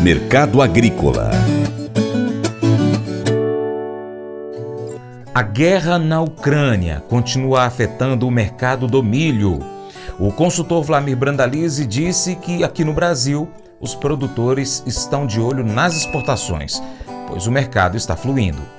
Mercado Agrícola A guerra na Ucrânia continua afetando o mercado do milho. O consultor Vlamir Brandalize disse que aqui no Brasil os produtores estão de olho nas exportações, pois o mercado está fluindo.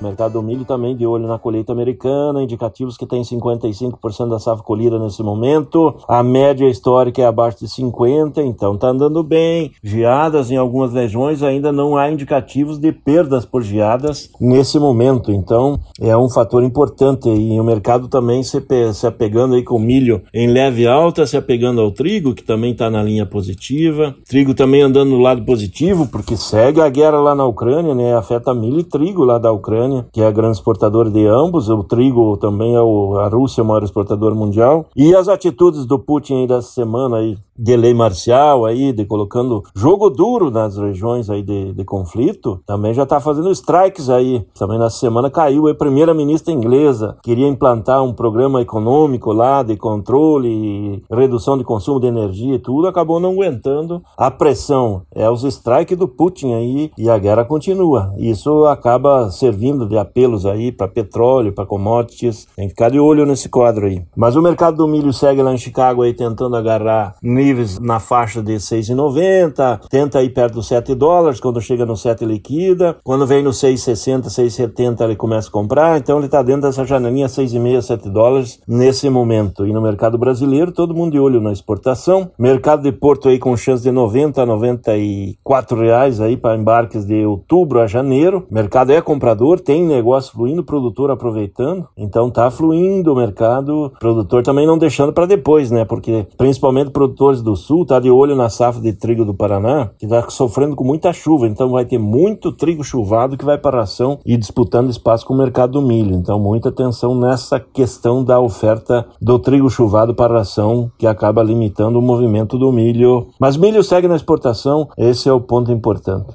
Mercado do milho também de olho na colheita americana, indicativos que tem 55% da safra colhida nesse momento. A média histórica é abaixo de 50, então está andando bem. Geadas em algumas regiões ainda não há indicativos de perdas por geadas nesse momento, então é um fator importante e o mercado também se, se apegando aí com o milho em leve alta, se apegando ao trigo, que também está na linha positiva. Trigo também andando no lado positivo, porque segue a guerra lá na Ucrânia, né? Afeta milho e trigo lá da Ucrânia Ucrânia, que é a grande exportadora de ambos. O trigo também é o, a Rússia, o maior exportador mundial. E as atitudes do Putin aí dessa semana aí, de lei marcial aí, de colocando jogo duro nas regiões aí de, de conflito, também já está fazendo strikes aí. Também na semana caiu a primeira-ministra inglesa, queria implantar um programa econômico lá de controle e redução de consumo de energia e tudo, acabou não aguentando a pressão. É os strikes do Putin aí e a guerra continua. Isso acaba servindo vindo de apelos aí para petróleo, para commodities. Tem que ficar de olho nesse quadro aí. Mas o mercado do milho segue lá em Chicago aí tentando agarrar níveis na faixa de 6,90, tenta ir perto dos 7 dólares, quando chega no 7 liquida, quando vem no 6,60, 6,70 ele começa a comprar, então ele está dentro dessa janelinha 6,5, 7 dólares nesse momento. E no mercado brasileiro, todo mundo de olho na exportação. Mercado de Porto aí com chance de 90 a 94 reais aí para embarques de outubro a janeiro. mercado é comprador, tem negócio fluindo, produtor aproveitando, então tá fluindo o mercado, produtor também não deixando para depois, né? Porque principalmente produtores do sul tá de olho na safra de trigo do Paraná, que tá sofrendo com muita chuva, então vai ter muito trigo chuvado que vai para ração e disputando espaço com o mercado do milho. Então muita atenção nessa questão da oferta do trigo chuvado para ração, que acaba limitando o movimento do milho. Mas milho segue na exportação, esse é o ponto importante.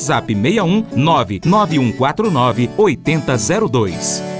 WhatsApp 61 99149 8002.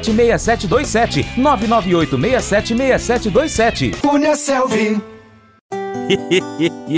998676727. 998676727. Cunha Selvi.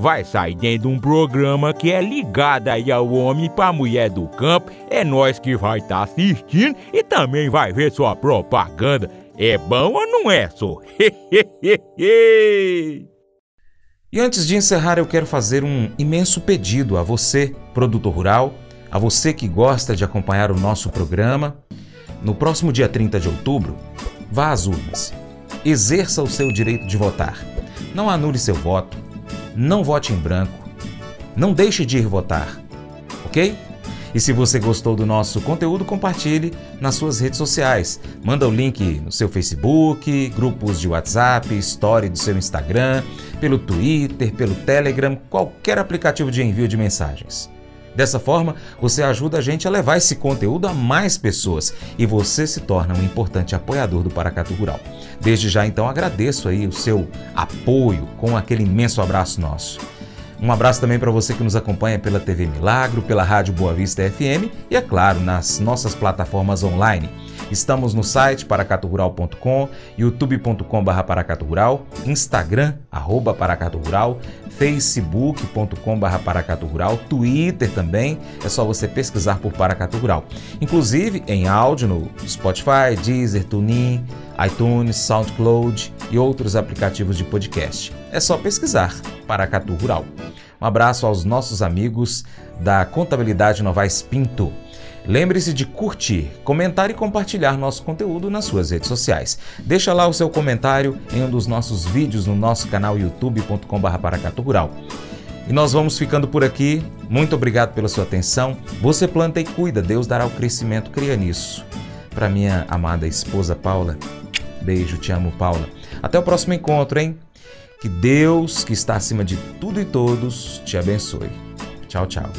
vai sair dentro de um programa que é ligado aí ao homem para mulher do campo. É nós que vai estar tá assistindo e também vai ver sua propaganda. É bom ou não é, só? E antes de encerrar, eu quero fazer um imenso pedido a você, produtor rural, a você que gosta de acompanhar o nosso programa. No próximo dia 30 de outubro, vá às urnas. Exerça o seu direito de votar. Não anule seu voto. Não vote em branco. Não deixe de ir votar. Ok? E se você gostou do nosso conteúdo, compartilhe nas suas redes sociais. Manda o link no seu Facebook, grupos de WhatsApp, story do seu Instagram, pelo Twitter, pelo Telegram, qualquer aplicativo de envio de mensagens. Dessa forma, você ajuda a gente a levar esse conteúdo a mais pessoas e você se torna um importante apoiador do Paracatu Rural. Desde já, então, agradeço aí o seu apoio com aquele imenso abraço nosso. Um abraço também para você que nos acompanha pela TV Milagro, pela Rádio Boa Vista FM e, é claro, nas nossas plataformas online. Estamos no site paracaturural.com, youtube.com.br paracaturural, Instagram, arroba paracaturural, facebook.com.br paracaturural, Twitter também, é só você pesquisar por Paracatu Rural. Inclusive em áudio no Spotify, Deezer, TuneIn, iTunes, SoundCloud e outros aplicativos de podcast. É só pesquisar Paracatu Rural. Um abraço aos nossos amigos da Contabilidade Novaes Pinto. Lembre-se de curtir, comentar e compartilhar nosso conteúdo nas suas redes sociais. Deixa lá o seu comentário em um dos nossos vídeos no nosso canal youtube.com/paracaturural. E nós vamos ficando por aqui. Muito obrigado pela sua atenção. Você planta e cuida, Deus dará o crescimento, cria nisso. Para minha amada esposa Paula, beijo, te amo, Paula. Até o próximo encontro, hein? Que Deus, que está acima de tudo e todos, te abençoe. Tchau, tchau.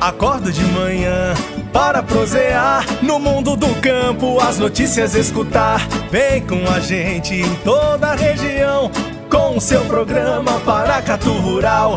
Acordo de manhã para prosear no mundo do campo, as notícias escutar. Vem com a gente em toda a região com o seu programa Paracatu Rural.